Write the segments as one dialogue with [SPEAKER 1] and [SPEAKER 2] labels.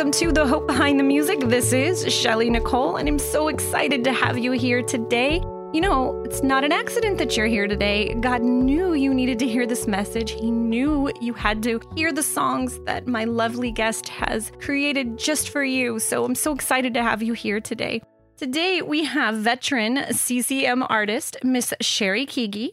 [SPEAKER 1] welcome to The Hope Behind the Music. This is Shellie Nichol, and I'm so excited to have you here today. You know, it's not an accident that you're here today. God knew you needed to hear this message. He knew you had to hear the songs that my lovely guest has created just for you. So I'm so excited to have you here today. Today, we have veteran CCM artist, Miss Cheri Keaggy.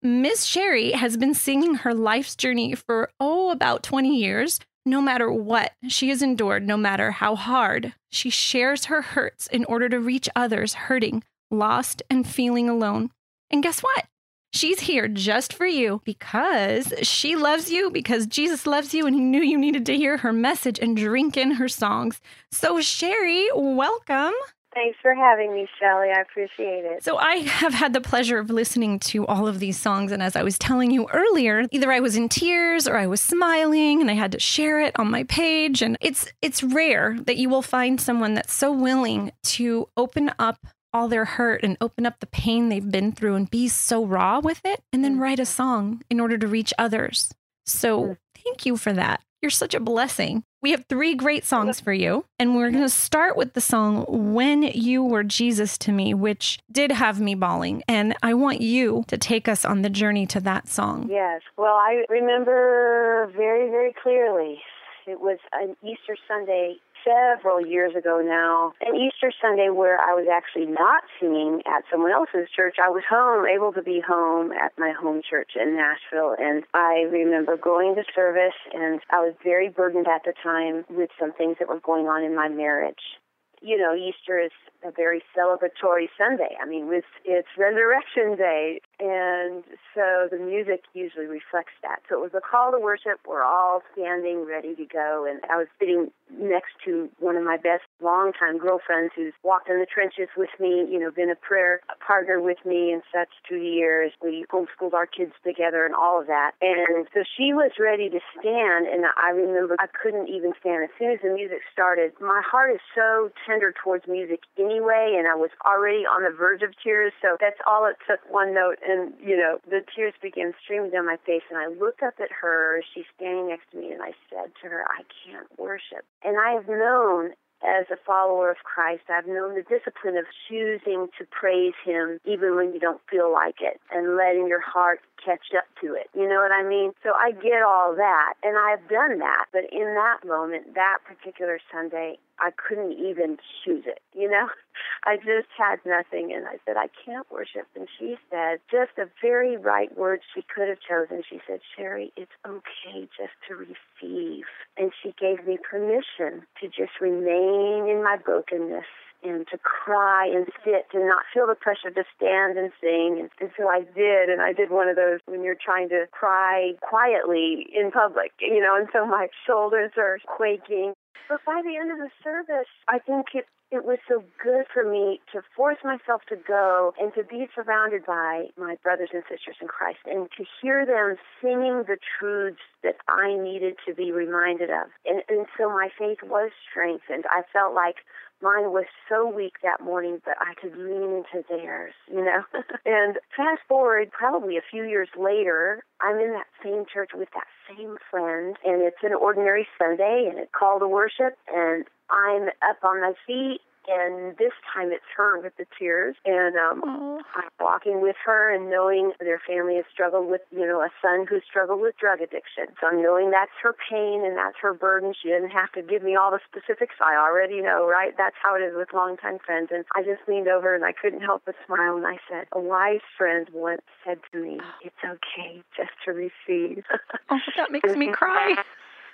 [SPEAKER 1] Miss Cheri has been singing her life's journey for, oh, about 20 years. No matter what she has endured, no matter how hard, she shares her hurts in order to reach others hurting, lost, and feeling alone. And guess what? She's here just for you because she loves you, because Jesus loves you, and he knew you needed to hear her message and drink in her songs. So, Cheri, welcome.
[SPEAKER 2] Thanks for having me, Shellie. I appreciate it.
[SPEAKER 1] So, I have had the pleasure of listening to all of these songs. And as I was telling you earlier, either I was in tears or I was smiling and I had to share it on my page. And it's, it's rare that you will find someone that's so willing to open up all their hurt and open up the pain they've been through and be so raw with it and then mm. write a song in order to reach others. So, mm. thank you for that. You're such a blessing. We have three great songs for you, and we're going to start with the song When You Were Jesus to Me, which did have me bawling. And I want you to take us on the journey to that song.
[SPEAKER 2] Yes. Well, I remember very, very clearly. It was an Easter Sunday several years ago now, an Easter Sunday where I was actually not singing at someone else's church. I was home, able to be home at my home church in Nashville. And I remember going to service, and I was very burdened at the time with some things that were going on in my marriage you know, Easter is a very celebratory Sunday. I mean, it's, it's Resurrection Day, and so the music usually reflects that. So it was a call to worship. We're all standing, ready to go, and I was sitting next to one of my best longtime girlfriends who's walked in the trenches with me, you know, been a prayer partner with me in such two years. We homeschooled our kids together and all of that. And so she was ready to stand, and I remember I couldn't even stand. As soon as the music started, my heart is so tender towards music anyway, and I was already on the verge of tears. So that's all it took one note, and, you know, the tears began streaming down my face. And I looked up at her. She's standing next to me, and I said to her, I can't worship. And I have known as a follower of Christ, I've known the discipline of choosing to praise Him even when you don't feel like it and letting your heart catch up to it. You know what I mean? So I get all that, and I've done that. But in that moment, that particular Sunday, I couldn't even choose it, you know? I just had nothing, and I said, I can't worship. And she said, just a very right word she could have chosen. She said, Cheri, it's okay just to receive. And she gave me permission to just remain in my brokenness and to cry and sit and not feel the pressure to stand and sing. And, and so I did, and I did one of those when you're trying to cry quietly in public, you know, and so my shoulders are quaking. But by the end of the service, I think it it was so good for me to force myself to go and to be surrounded by my brothers and sisters in Christ and to hear them singing the truths that I needed to be reminded of. And, and so my faith was strengthened. I felt like mine was so weak that morning, but I could lean into theirs, you know? and fast forward probably a few years later, I'm in that same church with that same friend, and it's an ordinary Sunday, and it's call to worship, and I'm up on my feet and this time it's her with the tears. And um, I'm walking with her and knowing their family has struggled with, you know, a son who struggled with drug addiction. So I'm knowing that's her pain and that's her burden. She didn't have to give me all the specifics. I already know, right? That's how it is with longtime friends. And I just leaned over and I couldn't help but smile. And I said, a wise friend once said to me, it's okay just to receive.
[SPEAKER 1] oh, that makes me cry.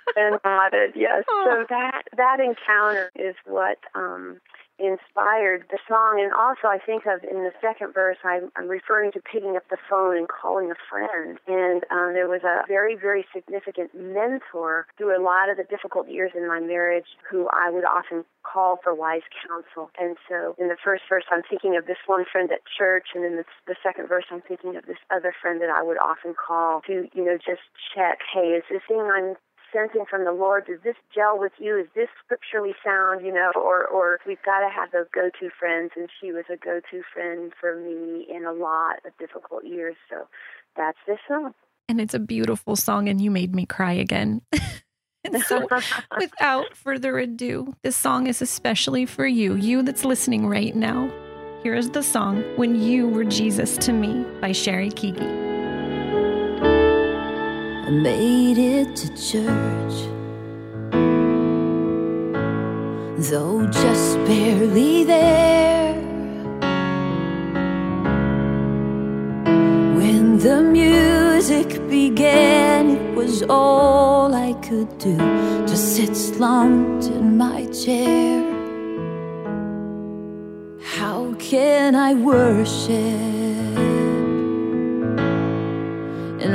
[SPEAKER 2] and nodded, yes. Oh. So that that encounter is what um inspired the song. And also, I think of in the second verse, I'm, I'm referring to picking up the phone and calling a friend. And um, there was a very, very significant mentor through a lot of the difficult years in my marriage who I would often call for wise counsel. And so in the first verse, I'm thinking of this one friend at church. And in the, the second verse, I'm thinking of this other friend that I would often call to, you know, just check, hey, is this thing I'm sensing from the Lord, does this gel with you? Is this scripturally sound? You know, or or we've got to have those go-to friends, and she was a go-to friend for me in a lot of difficult years. So that's this song.
[SPEAKER 1] And it's a beautiful song, and you made me cry again. And so, without further ado, this song is especially for you, you that's listening right now. Here is the song When You Were Jesus to Me by Cheri Keaggy.
[SPEAKER 3] I made it to church, though just barely there. When the music began, it was all I could do to sit slumped in my chair. How can I worship?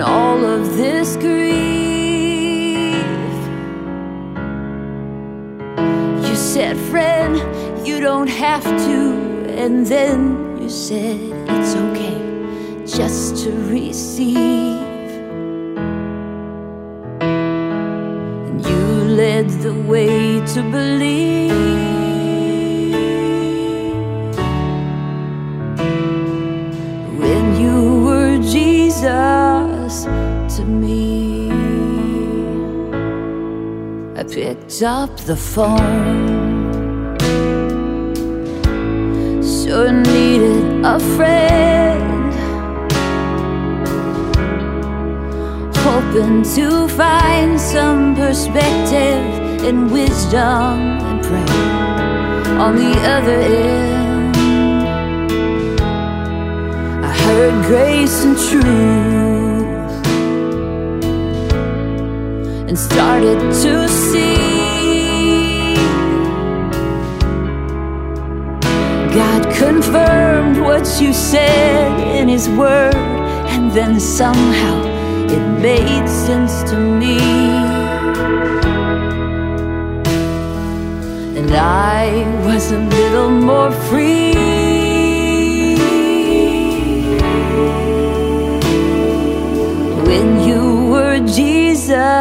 [SPEAKER 3] All of this grief. You said, friend, you don't have to, and then you said, it's okay just to receive. And you led the way to believe. Me. I picked up the phone, sure needed a friend, hoping to find some perspective and wisdom and prayer on the other end. I heard grace and truth and started to see God confirmed what you said in His Word, and then somehow it made sense to me. And I was a little more free. when you were Jesus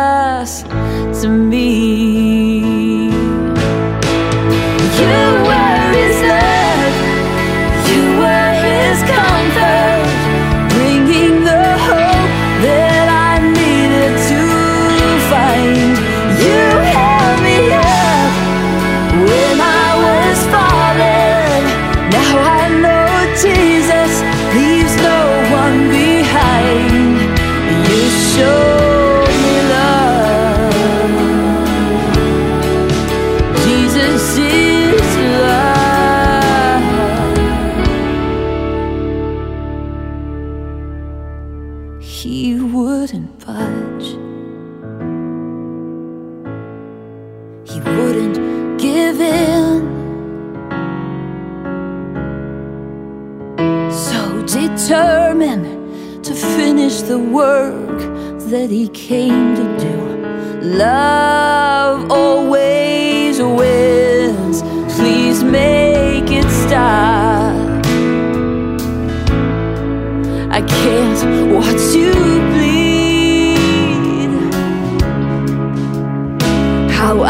[SPEAKER 3] He wouldn't budge. He wouldn't give in. So determined to finish the work that he came to do. Love always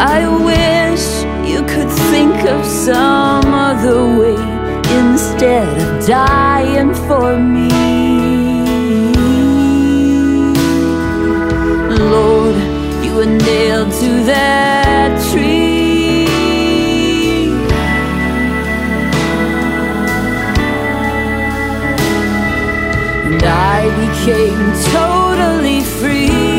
[SPEAKER 3] I wish you could think of some other way instead of dying for me. Lord, you were nailed to that became totally free.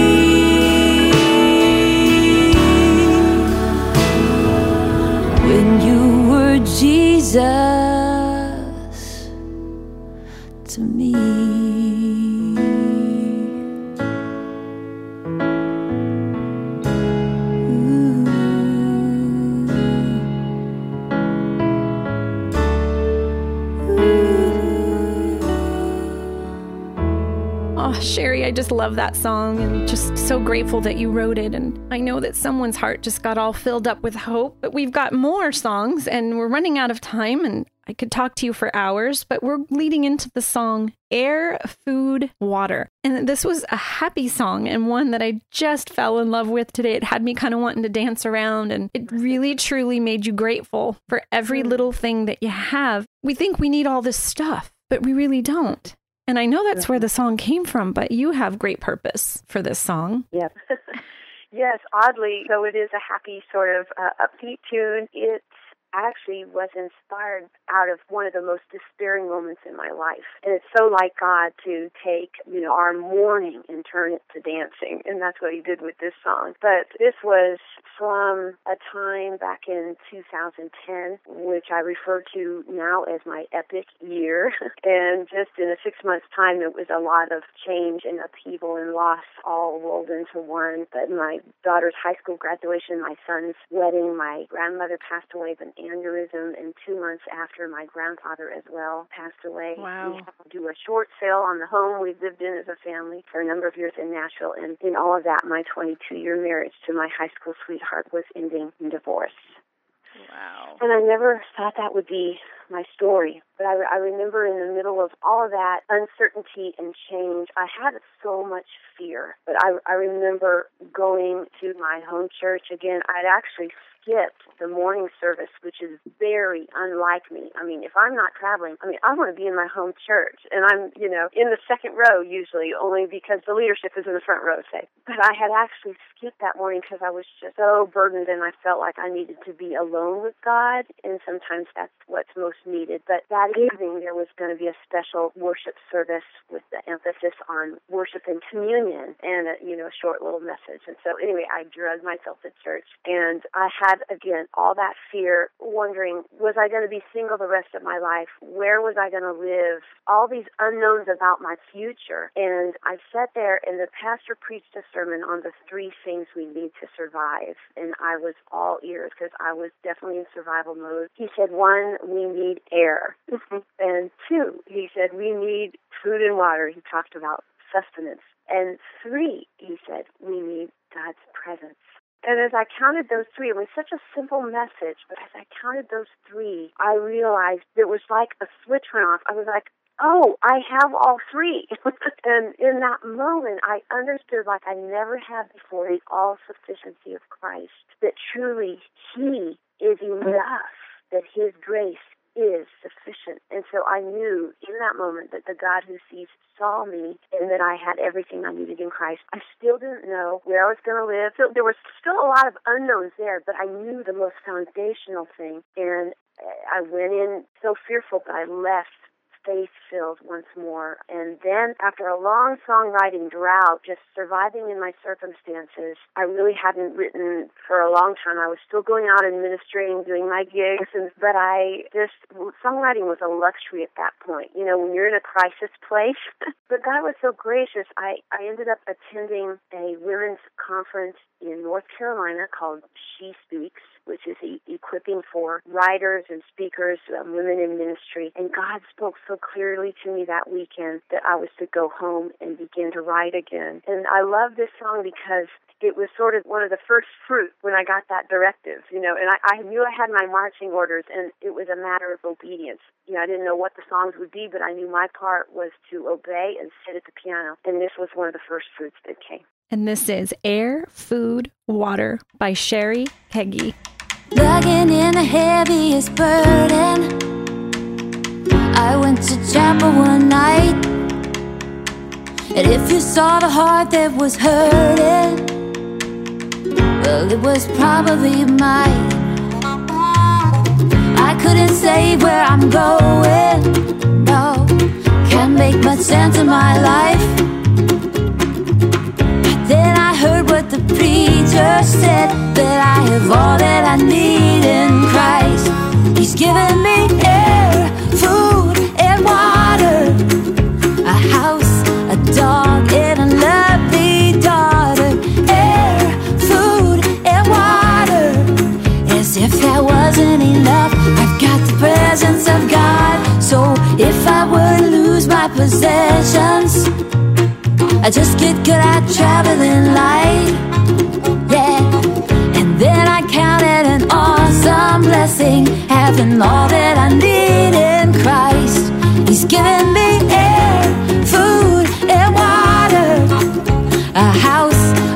[SPEAKER 1] Love that song and just so grateful that you wrote it. And I know that someone's heart just got all filled up with hope, but we've got more songs and we're running out of time. And I could talk to you for hours, but we're leading into the song Air, Food, Water. And this was a happy song and one that I just fell in love with today. It had me kind of wanting to dance around and it really truly made you grateful for every little thing that you have. We think we need all this stuff, but we really don't. And I know that's where the song came from, but you have great purpose for this song.
[SPEAKER 2] Yep. Yes, oddly, though it is a happy sort of uh, upbeat tune, it's actually was inspired out of one of the most despairing moments in my life. And it's so like God to take, you know, our mourning and turn it to dancing. And that's what he did with this song. But this was from a time back in 2010, which I refer to now as my epic year. and just in a six months time, it was a lot of change and upheaval and loss all rolled into one. But my daughter's high school graduation, my son's wedding, my grandmother passed away, but aneurysm, and two months after, my grandfather as well passed away.
[SPEAKER 1] Wow.
[SPEAKER 2] We had to do a short sale on the home we've lived in as a family for a number of years in Nashville, and in all of that, my 22-year marriage to my high school sweetheart was ending in divorce.
[SPEAKER 1] Wow.
[SPEAKER 2] And I never thought that would be my story. But I, I remember in the middle of all of that uncertainty and change, I had so much fear. But I, I remember going to my home church again. I'd actually skipped the morning service, which is very unlike me. I mean, if I'm not traveling, I mean, I want to be in my home church, and I'm, you know, in the second row usually, only because the leadership is in the front row, say. But I had actually skipped that morning because I was just so burdened, and I felt like I needed to be alone with God, and sometimes that's what's most needed. But that evening, there was going to be a special worship service with the emphasis on worship and communion, and a, you know, a short little message. And so, anyway, I drugged myself to church, and I had had, again, all that fear, wondering, was I going to be single the rest of my life? Where was I going to live? All these unknowns about my future. And I sat there, and the pastor preached a sermon on the three things we need to survive. And I was all ears because I was definitely in survival mode. He said, one, we need air. and two, he said, we need food and water. He talked about sustenance. And three, he said, we need God's presence. And as I counted those three, it was such a simple message, but as I counted those three, I realized it was like a switch went off. I was like, oh, I have all three. and in that moment, I understood like I never had before the all sufficiency of Christ, that truly He is enough, that His grace is sufficient. And so I knew in that moment that the God who sees saw me and that I had everything I needed in Christ. I still didn't know where I was going to live. So there was still a lot of unknowns there, but I knew the most foundational thing. And I went in so fearful, but I left faith filled once more. And then, after a long songwriting drought, just surviving in my circumstances, I really hadn't written for a long time. I was still going out and ministering, doing my gigs, and, but I just, songwriting was a luxury at that point. You know, when you're in a crisis place. but God was so gracious. I, I ended up attending a women's conference in North Carolina called She Speaks which is e- equipping for writers and speakers, um, women in ministry. And God spoke so clearly to me that weekend that I was to go home and begin to write again. And I love this song because it was sort of one of the first fruit when I got that directive, you know, and I, I knew I had my marching orders and it was a matter of obedience. You know, I didn't know what the songs would be, but I knew my part was to obey and sit at the piano. And this was one of the first fruits that came.
[SPEAKER 1] And this is Air, Food, Water by Cheri Keaggy.
[SPEAKER 3] Lugging in the heaviest burden. I went to chapel one night. And if you saw the heart that was hurting, well, it was probably mine. I couldn't say where I'm going, no, can't make much sense of my life. Then I heard what the preacher said that I have all that I need in Christ. He's given me and water, a house, a dog, and a lovely daughter. Air, food, and water. As if that wasn't enough, I've got the presence of God. So if I were to lose my possessions, I just get good at traveling light. Yeah. And then I count it an awesome blessing, having all that I need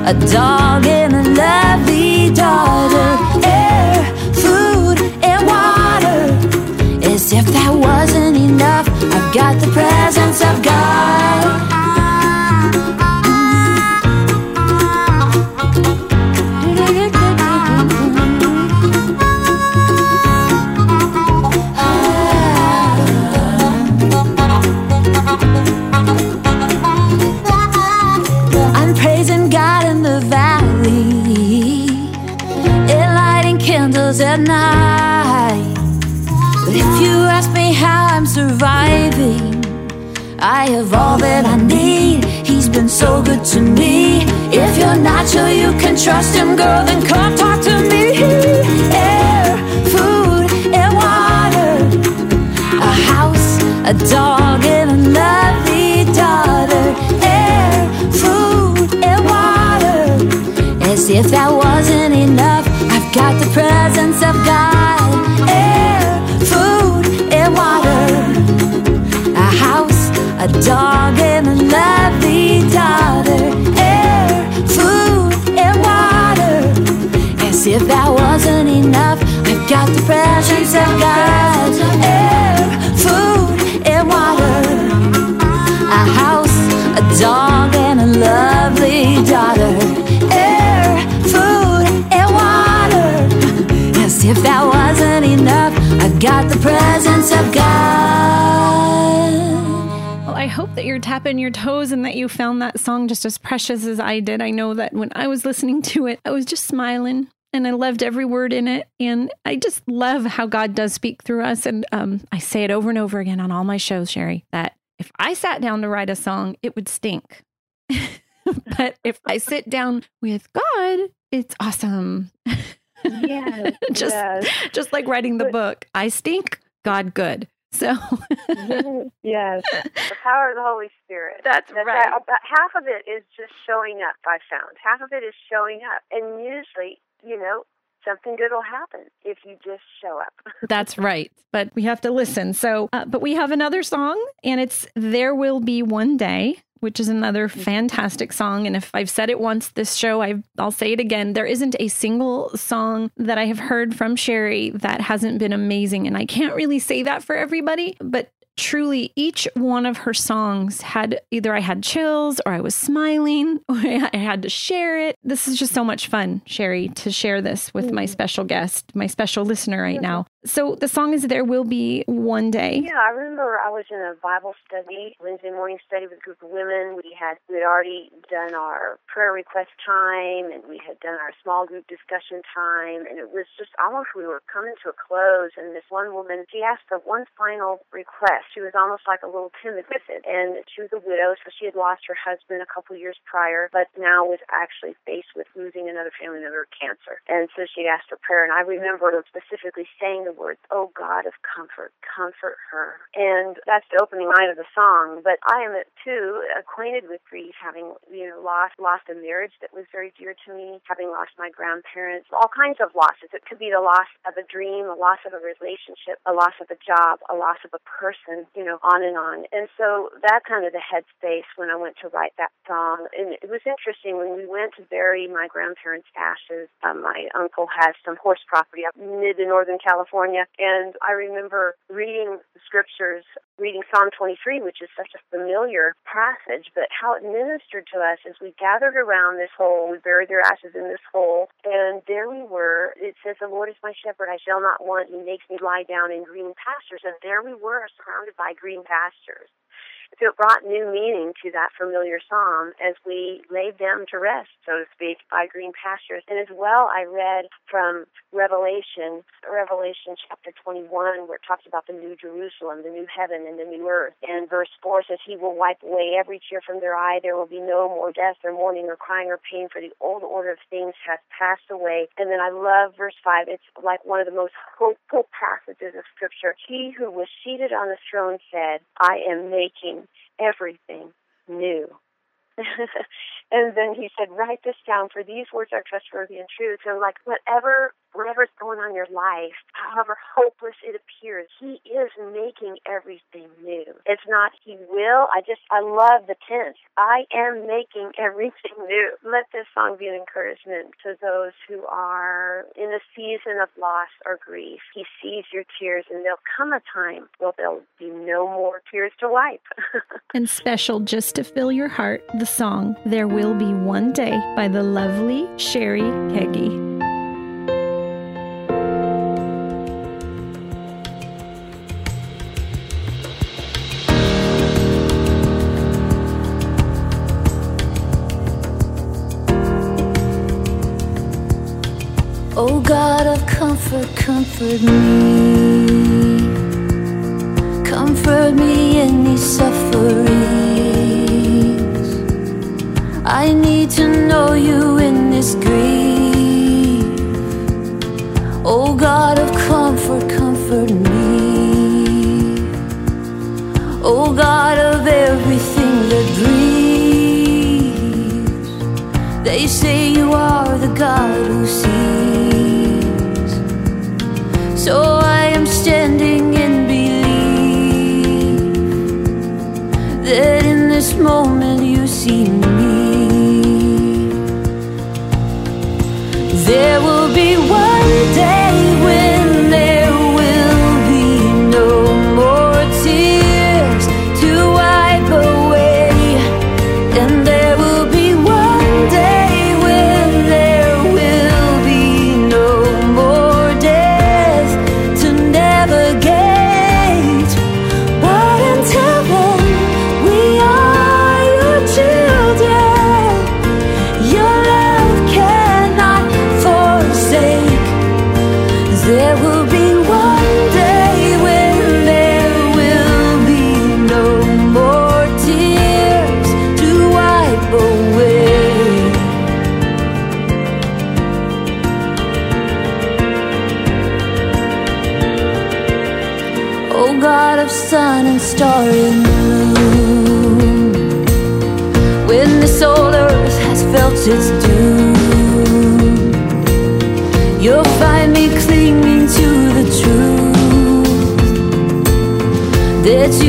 [SPEAKER 3] a dog, Have all that I need. He's been so good to me. If you're not sure you can trust him, girl, then come talk to me. Air, food, and water. A house, a dog, and a lovely daughter. Air, food, and water. As if that wasn't enough, I've got the presence of God. A dog, and a lovely daughter. Air, food, and water. As if that wasn't enough, I've got the presence of God. Air, food, and water. A house, a dog, and a lovely daughter. Air, food, and water. As if that wasn't enough, I've got the presence of God.
[SPEAKER 1] Well, I hope that you're tapping your toes and that you found that song just as precious as I did. I know that when I was listening to it, I was just smiling and I loved every word in it. And I just love how God does speak through us. And um, I say it over and over again on all my shows, Cheri, that if I sat down to write a song, it would stink. but if I sit down with God, it's awesome.
[SPEAKER 2] Yes,
[SPEAKER 1] just
[SPEAKER 2] yes.
[SPEAKER 1] just like writing the
[SPEAKER 2] But-
[SPEAKER 1] book. I stink, God good. So mm-hmm.
[SPEAKER 2] yes. The power of the Holy Spirit.
[SPEAKER 1] That's
[SPEAKER 2] That's
[SPEAKER 1] right.
[SPEAKER 2] Uh, About half of it is just showing up, I found. Half of it is showing up. And usually, you know, something good will happen if you just show up.
[SPEAKER 1] That's right. But we have to listen. So, uh, but we have another song, and it's There Will Be One Day, which is another fantastic song. And if I've said it once this show, I, I'll say it again. There isn't a single song that I have heard from Cheri that hasn't been amazing. And I can't really say that for everybody, but truly each one of her songs had either I had chills or I was smiling or I had to share it. This is just so much fun, Cheri, to share this with my mm. special guest, my special listener right now. So the song is There Will Be One Day.
[SPEAKER 2] Yeah, I remember I was in a Bible study, Wednesday morning study with a group of women. We had we had already done our prayer request time and we had done our small group discussion time and it was just almost we were coming to a close and this one woman she asked for one final request. She was almost like a little timid with it. And she was a widow, so she had lost her husband a couple years prior, but now was actually faced with losing another family member of cancer. And so she asked for prayer and I remember specifically saying the words, Oh God of comfort, comfort her. And that's the opening line of the song. But I am too acquainted with grief, having, you know, lost lost a marriage that was very dear to me, having lost my grandparents, all kinds of losses. It could be the loss of a dream, a loss of a relationship, a loss of a job, a loss of a person, you know, on and on. And so that kind of the headspace when I went to write that song. And it was interesting when we went to bury my grandparents' ashes. Um, my uncle has some horse property up mid to northern California, and I remember reading the scriptures, reading Psalm 23, which is such a familiar passage, but how it ministered to us as we gathered around this hole. We buried their ashes in this hole, and there we were. It says, "The Lord is my shepherd; I shall not want. He makes me lie down in green pastures." And there we were, surrounded by green pastures. So it brought new meaning to that familiar psalm as we laid them to rest, so to speak, by green pastures. And as well, I read from Revelation, Revelation chapter 21, where it talks about the new Jerusalem, the new heaven, and the new earth. And verse 4 says, He will wipe away every tear from their eye. There will be no more death, or mourning, or crying, or pain, for the old order of things has passed away. And then I love verse 5. It's like one of the most hopeful passages of Scripture. He who was seated on the throne said, I am making everything new. and then he said, Write this down, for these words are trustworthy and true. So, like, whatever whatever's going on in your life, however hopeless it appears, he is making everything new. It's not he will. I just I love the tense. I am making everything new. Let this song be an encouragement to those who are in a season of loss or grief. He sees your tears and there'll come a time where there'll be no more tears to wipe.
[SPEAKER 1] And special just to fill your heart, the song There Will Be One Day by the lovely
[SPEAKER 3] Cheri Keaggy. comfort, comfort me. Comfort me in these sufferings. I need to know you in this grief. Oh God of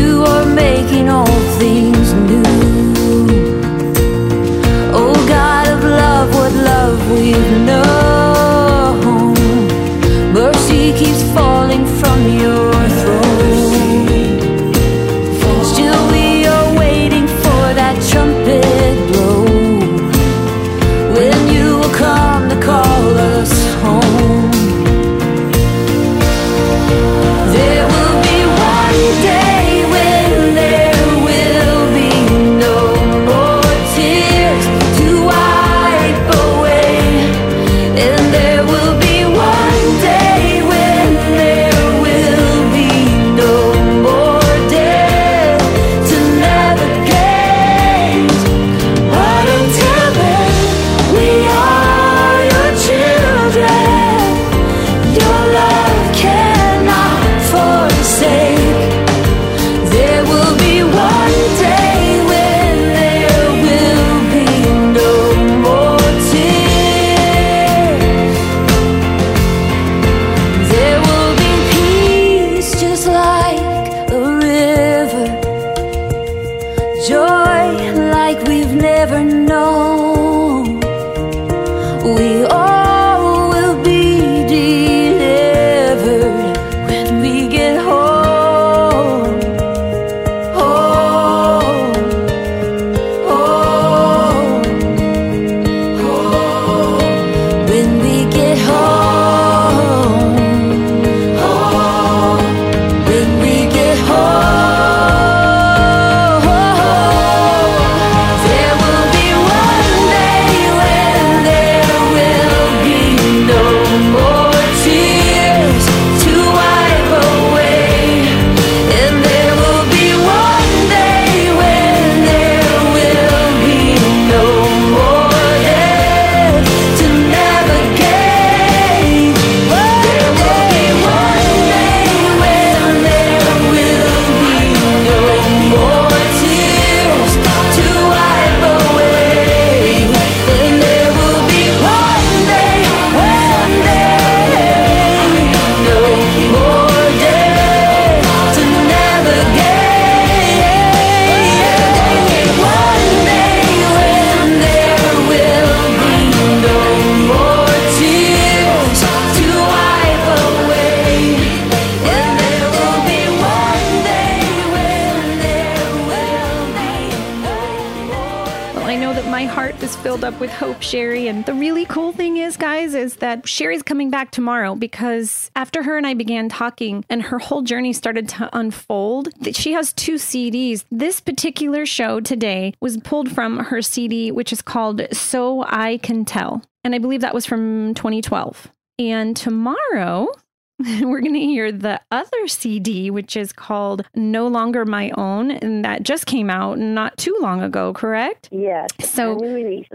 [SPEAKER 3] you are making all things new. Oh God of love, what love we've known.
[SPEAKER 1] up with Hope Cheri. And the really cool thing is, guys, is that Cheri's coming back tomorrow because after her and I began talking and her whole journey started to unfold, she has two CDs. This particular show today was pulled from her CD, which is called So I Can Tell. And I believe that was from 2012. And tomorrow, we're going to hear the other CD, which is called No Longer My Own. And that just came out not too long ago, correct?
[SPEAKER 2] Yes.
[SPEAKER 1] So,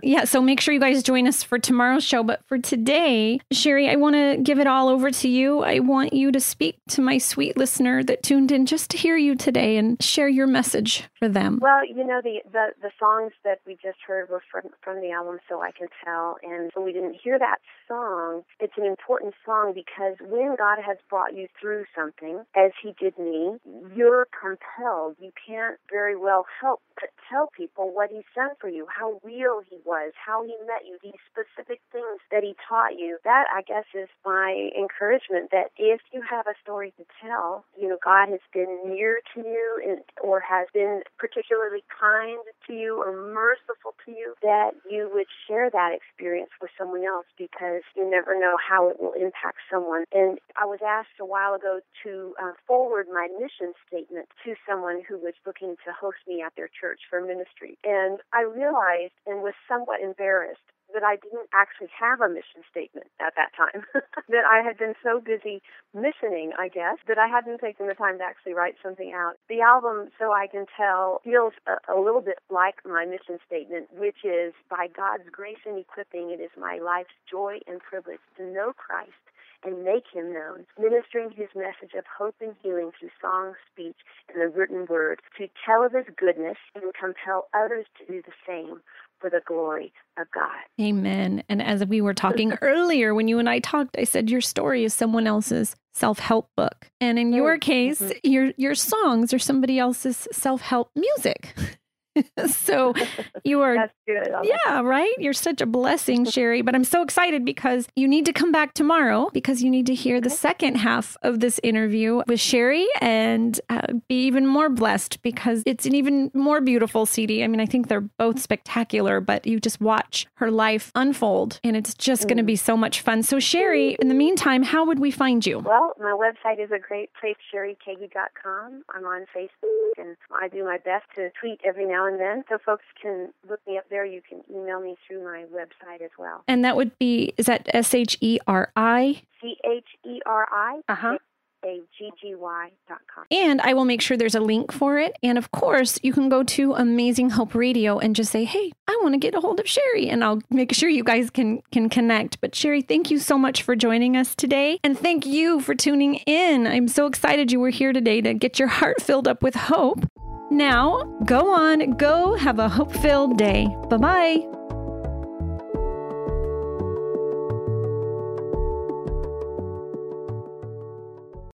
[SPEAKER 1] yeah, so make sure you guys join us for tomorrow's show. But for today, Cheri, I want to give it all over to you. I want you to speak to my sweet listener that tuned in just to hear you today and share your message for them.
[SPEAKER 2] Well, you know, the, the, the songs that we just heard were from, from the album So I Can Tell. And when we didn't hear that song, it's an important song because when God God has brought you through something, as He did me, you're compelled. You can't very well help but tell people what He's done for you, how real He was, how He met you, these specific things that He taught you. That, I guess, is my encouragement that if you have a story to tell, you know, God has been near to you and, or has been particularly kind to you or merciful to you, that you would share that experience with someone else because you never know how it will impact someone. And I was asked a while ago to uh, forward my mission statement to someone who was looking to host me at their church for ministry. And I realized and was somewhat embarrassed that I didn't actually have a mission statement at that time. that I had been so busy missioning, I guess, that I hadn't taken the time to actually write something out. The album, So I Can Tell, feels a, a little bit like my mission statement, which is by God's grace and equipping, it is my life's joy and privilege to know Christ and make him known, ministering his message of hope and healing through song, speech, and the written word, to tell of his goodness and compel others to do the same for the glory of God.
[SPEAKER 1] Amen. And as we were talking earlier, when you and I talked, I said your story is someone else's self-help book. And in your mm-hmm. case, mm-hmm. your your songs are somebody else's self-help music. so you are yeah right? You're such a blessing cheri but i'm so excited because you need to come back tomorrow because you need to hear the second half of this interview with cheri and uh, be even more blessed because it's an even more beautiful cd i mean i think they're both spectacular but you just watch her life unfold and it's just mm. going to be so much fun. So cheri in the meantime how would we find you?
[SPEAKER 2] Well my website is a great place cherikeaggy.com i'm on facebook and i do my best to tweet every now now and then. So folks can look me up there. You can email me through my website as well.
[SPEAKER 1] And that would be, is that S H E R I?
[SPEAKER 2] C H E R I.
[SPEAKER 1] Uh huh. And I will make sure there's a link for it. And of course, you can go to Amazing Hope Radio and just say, "Hey, I want to get a hold of Cheri," and I'll make sure you guys can can connect. But Cheri, thank you so much for joining us today, and thank you for tuning in. I'm so excited you were here today to get your heart filled up with hope. Now, go on, go have a hope filled day. Bye bye.